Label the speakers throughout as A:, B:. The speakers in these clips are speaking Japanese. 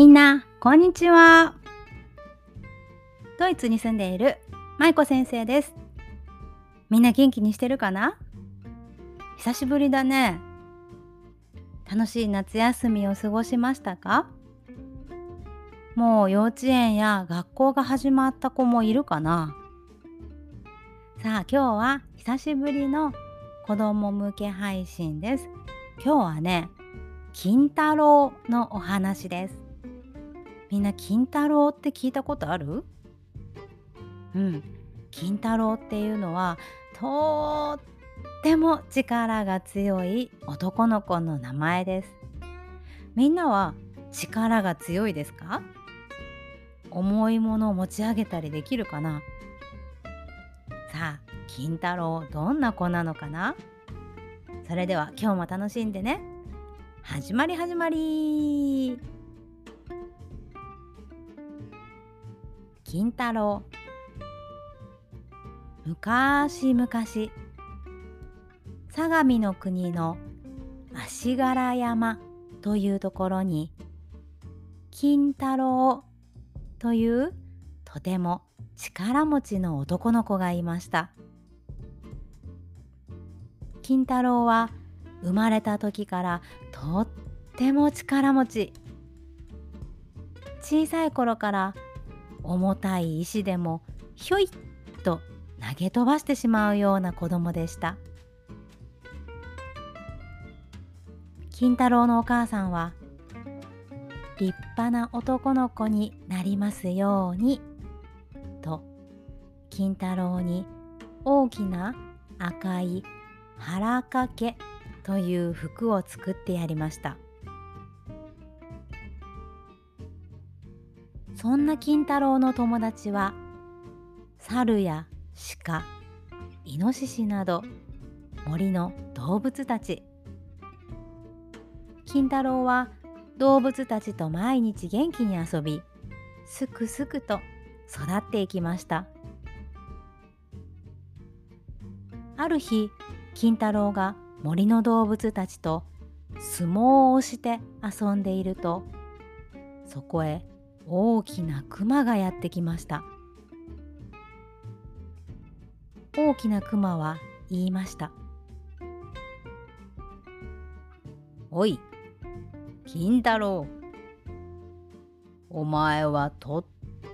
A: みんな、こんにちは。ドイツに住んでいる舞子先生です。みんな元気にしてるかな？久しぶりだね。楽しい夏休みを過ごしましたか？もう幼稚園や学校が始まった子もいるかな？さあ今日は久しぶりの子供向け配信です。今日はね、金太郎のお話です。みんな金太郎って聞いたことある？うん、金太郎っていうのはとっても力が強い男の子の名前です。みんなは力が強いですか？重いものを持ち上げたりできるかな？さあ金太郎どんな子なのかな？それでは今日も楽しんでね。始まり始まり金太郎。昔々相模の国の足柄山というところに金太郎というとても力持ちの男の子がいました。金太郎は生まれた時からとっても力持ち。小さい頃から重たい石でもひょいっと投げ飛ばしてしまうような子供でした。金太郎のお母さんは立派な男の子になりますようにと金太郎に大きな赤い腹掛けという服を作ってやりました。そんな金太郎の友達は猿や鹿イノシシなど森の動物たち。金太郎は動物たちと毎日元気に遊びすくすくと育っていきました。ある日金太郎が森の動物たちと相撲をして遊んでいるとそこへ大きなクマがやってきました。大きなクマは言いました「おい金太郎。お前はとっ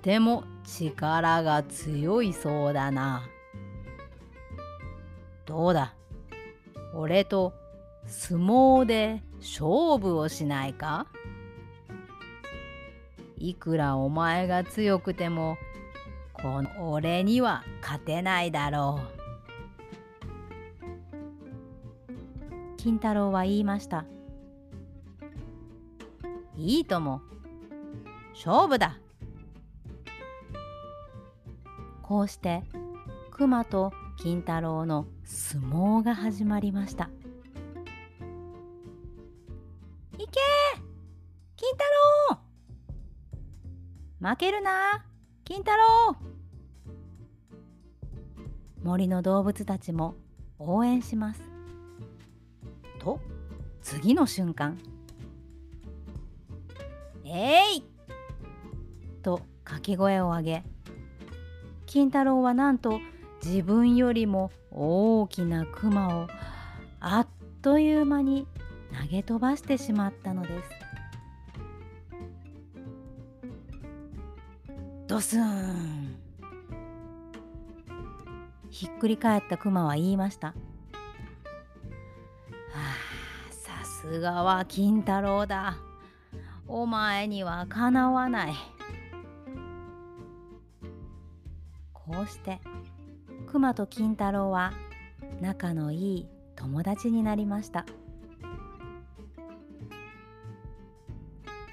A: ても力が強いそうだな。どうだ？俺と相撲で勝負をしないか？いくらお前が強くてもこの俺には勝てないだろう。金太郎は言いました。いいとも。勝負だ。こうして熊と金太郎の相撲が始まりました。負けるな。金太郎。森の動物たちも応援します。と次の瞬間。えい！と掛け声を上げ。金太郎はなんと自分よりも大きなクマをあっという間に投げ飛ばしてしまったのです。ドスンひっくり返ったクマは言いました「はあさすがは金太郎だ。お前にはかなわない」こうしてクマと金太郎は仲のいい友達になりました。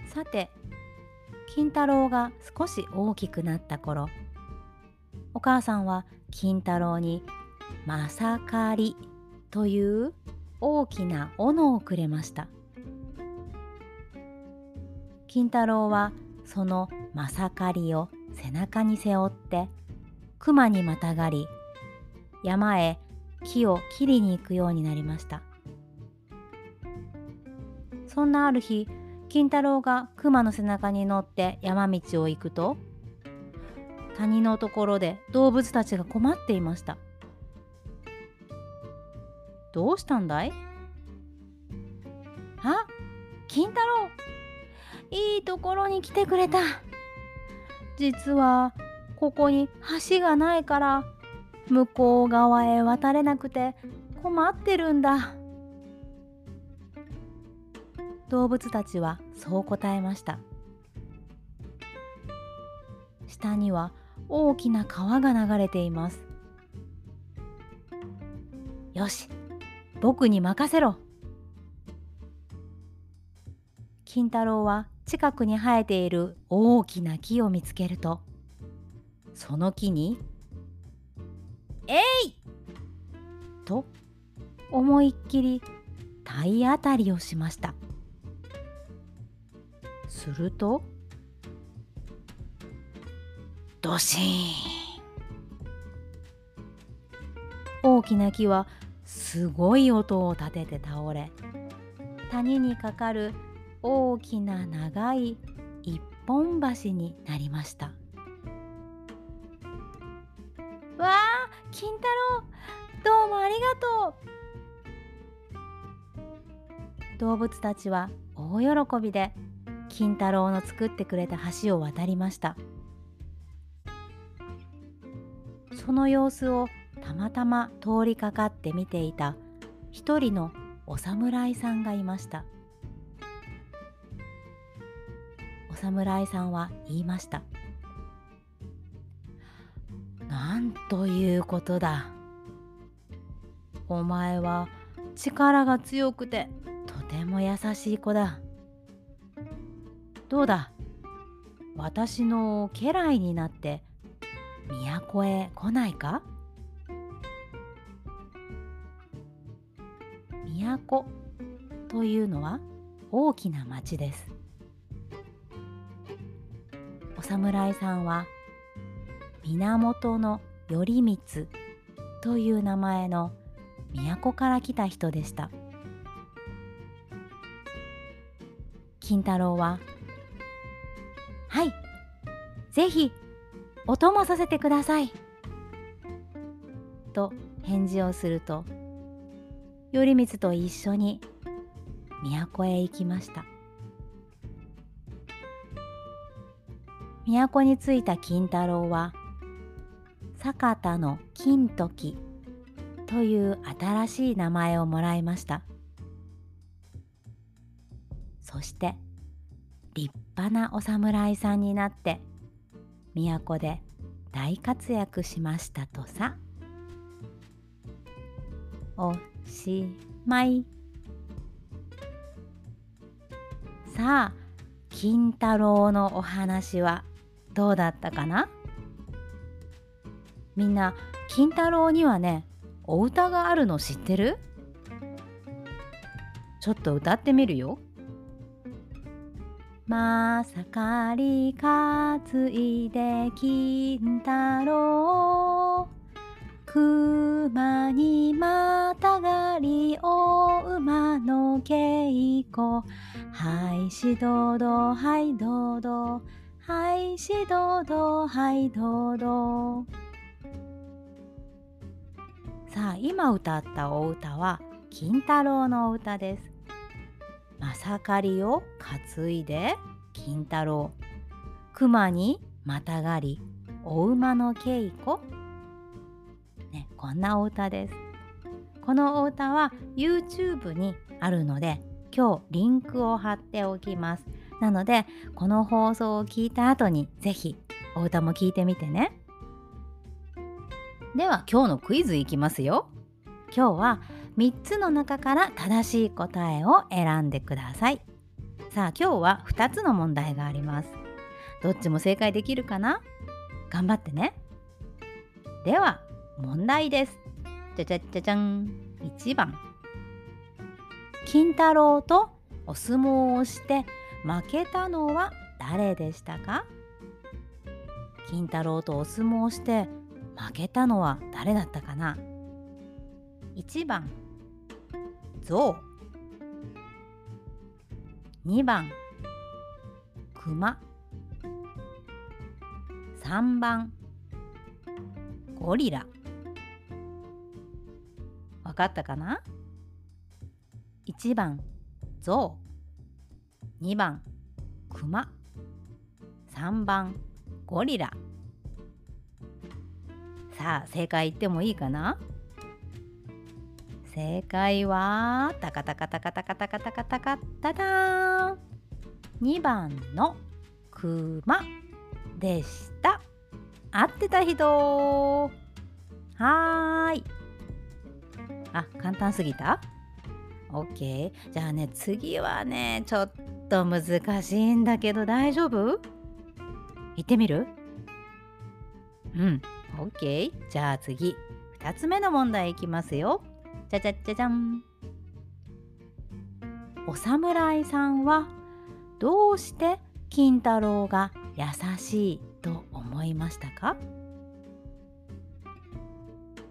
A: さて金太郎が少し大きくなった頃お母さんは金太郎に「まさかり」という大きな斧をくれました。金太郎はそのまさかりを背中に背負って熊にまたがり山へ木を切りに行くようになりました。そんなある日金太郎が熊の背中に乗って山道を行くと谷のところで動物たちが困っていました。どうしたんだい？あ金太郎いいところに来てくれた。実はここに橋がないから向こう側へ渡れなくて困ってるんだ。動物たちはそう答えました。下には大きな川が流れています。よし僕に任せろ。金太郎は近くに生えている大きな木を見つけるとその木に「えい!」と思いっきり体当たりをしました。するとドシーン。大きな木はすごい音を立てて倒れ谷にかかる大きな長い一本橋になりました。わあ金太郎どうもありがとう。動物たちは大喜びで金太郎の作ってくれた橋を渡りました。その様子をたまたま通りかかって見ていた一人のお侍さんがいました。お侍さんは言いました「なんということだ。お前は力が強くてとても優しい子だ。どうだ？私の家来になって都へ来ないか？都というのは大きな町です。お侍さんは源頼光という名前の都から来た人でした。金太郎は「はい。ぜひお供させてください」と返事をすると頼光と一緒に都へ行きました。都に着いた金太郎は酒田の金時という新しい名前をもらいました。そして立派なお侍さんになって都で大活躍しましたとさ。おしまい。さあ、金太郎のお話はどうだったかな？みんな、金太郎にはね、お歌があるの知ってる？ちょっと歌ってみるよ。まさかり担いで金太郎馬にまたがりお馬の稽古はいしどどはいどどはいしどどはいどど。さあ今歌ったお歌は金太郎の歌です。まさかりを担いで金太郎熊にまたがりお馬の稽古ね、こんなお歌です。このお歌は YouTube にあるので今日リンクを貼っておきます。なのでこの放送を聞いた後にぜひお歌も聞いてみてね。では今日のクイズいきますよ。今日は3つの中から正しい答えを選んでください。さあ今日は2つの問題があります。どっちも正解できるかな？頑張ってね。では問題です。じゃじゃじゃじゃん。1番。金太郎とお相撲をして負けたのは誰でしたか？金太郎とお相撲をして負けたのは誰だったかな？1番ゾウ2番クマ3番ゴリラ。わかったかな ?1 番ゾウ2番クマ3番ゴリラ。さあ正解言ってもいいかな？正解はタカタカタカタカタカタカタカタターン2番のクマでした合ってた人はーいあ簡単すぎた ?OK じゃあね次はねちょっと難しいんだけど大丈夫行ってみるうん OK じゃあ次2つ目の問題いきますよじゃじゃじゃじゃん。お侍さんはどうして金太郎が優しいと思いましたか？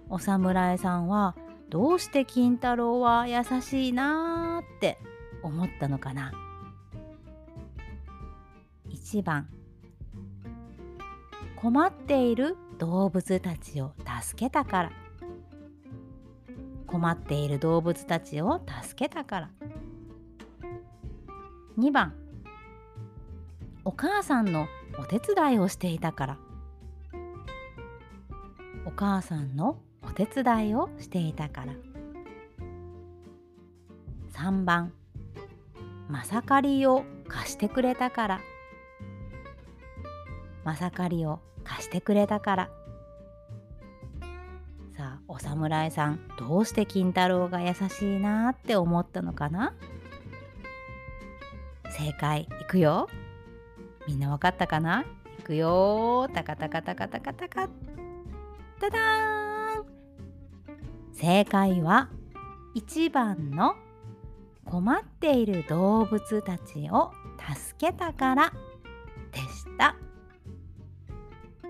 A: お侍さんはどうして金太郎は優しいなーって思ったのかな？1番。困っている動物たちを助けたから。困っている動物たちを助けたから。2番。お母さんのお手伝いをしていたから。お母さんのお手伝いをしていたから。3番。まさかりを貸してくれたから。まさかりを貸してくれたから。侍さんどうして金太郎が優しいなって思ったのかな？正解いくよ。みんなわかったかな？いくよ。タカタカタカタカタカ。タダーン。正解は1番の困っている動物たちを助けたからでした。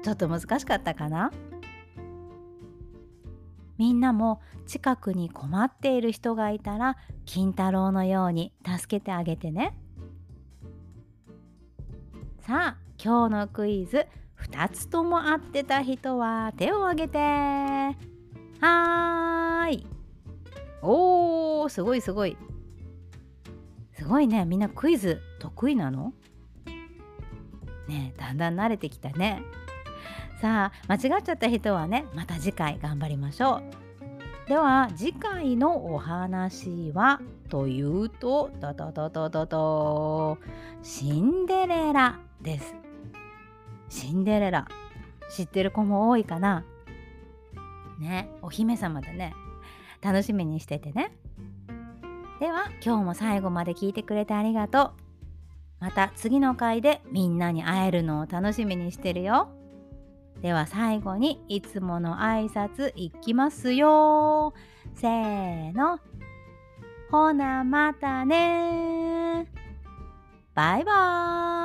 A: ちょっと難しかったかな？みんなも近くに困っている人がいたら金太郎のように助けてあげてね。さあ今日のクイズ2つとも合ってた人は手を挙げて。はーい。おーすごいすごい。すごいね。みんなクイズ得意なの？ねだんだん慣れてきたね。さあ間違っちゃった人はねまた次回頑張りましょう。では次回のお話はというとドドドドドドシンデレラです。シンデレラ。知ってる子も多いかな？ねお姫様だね。楽しみにしててね。では今日も最後まで聞いてくれてありがとう。また次の回でみんなに会えるのを楽しみにしてるよ。では最後にいつもの挨拶いきますよ。せーの。ほなまたねバイバーイ。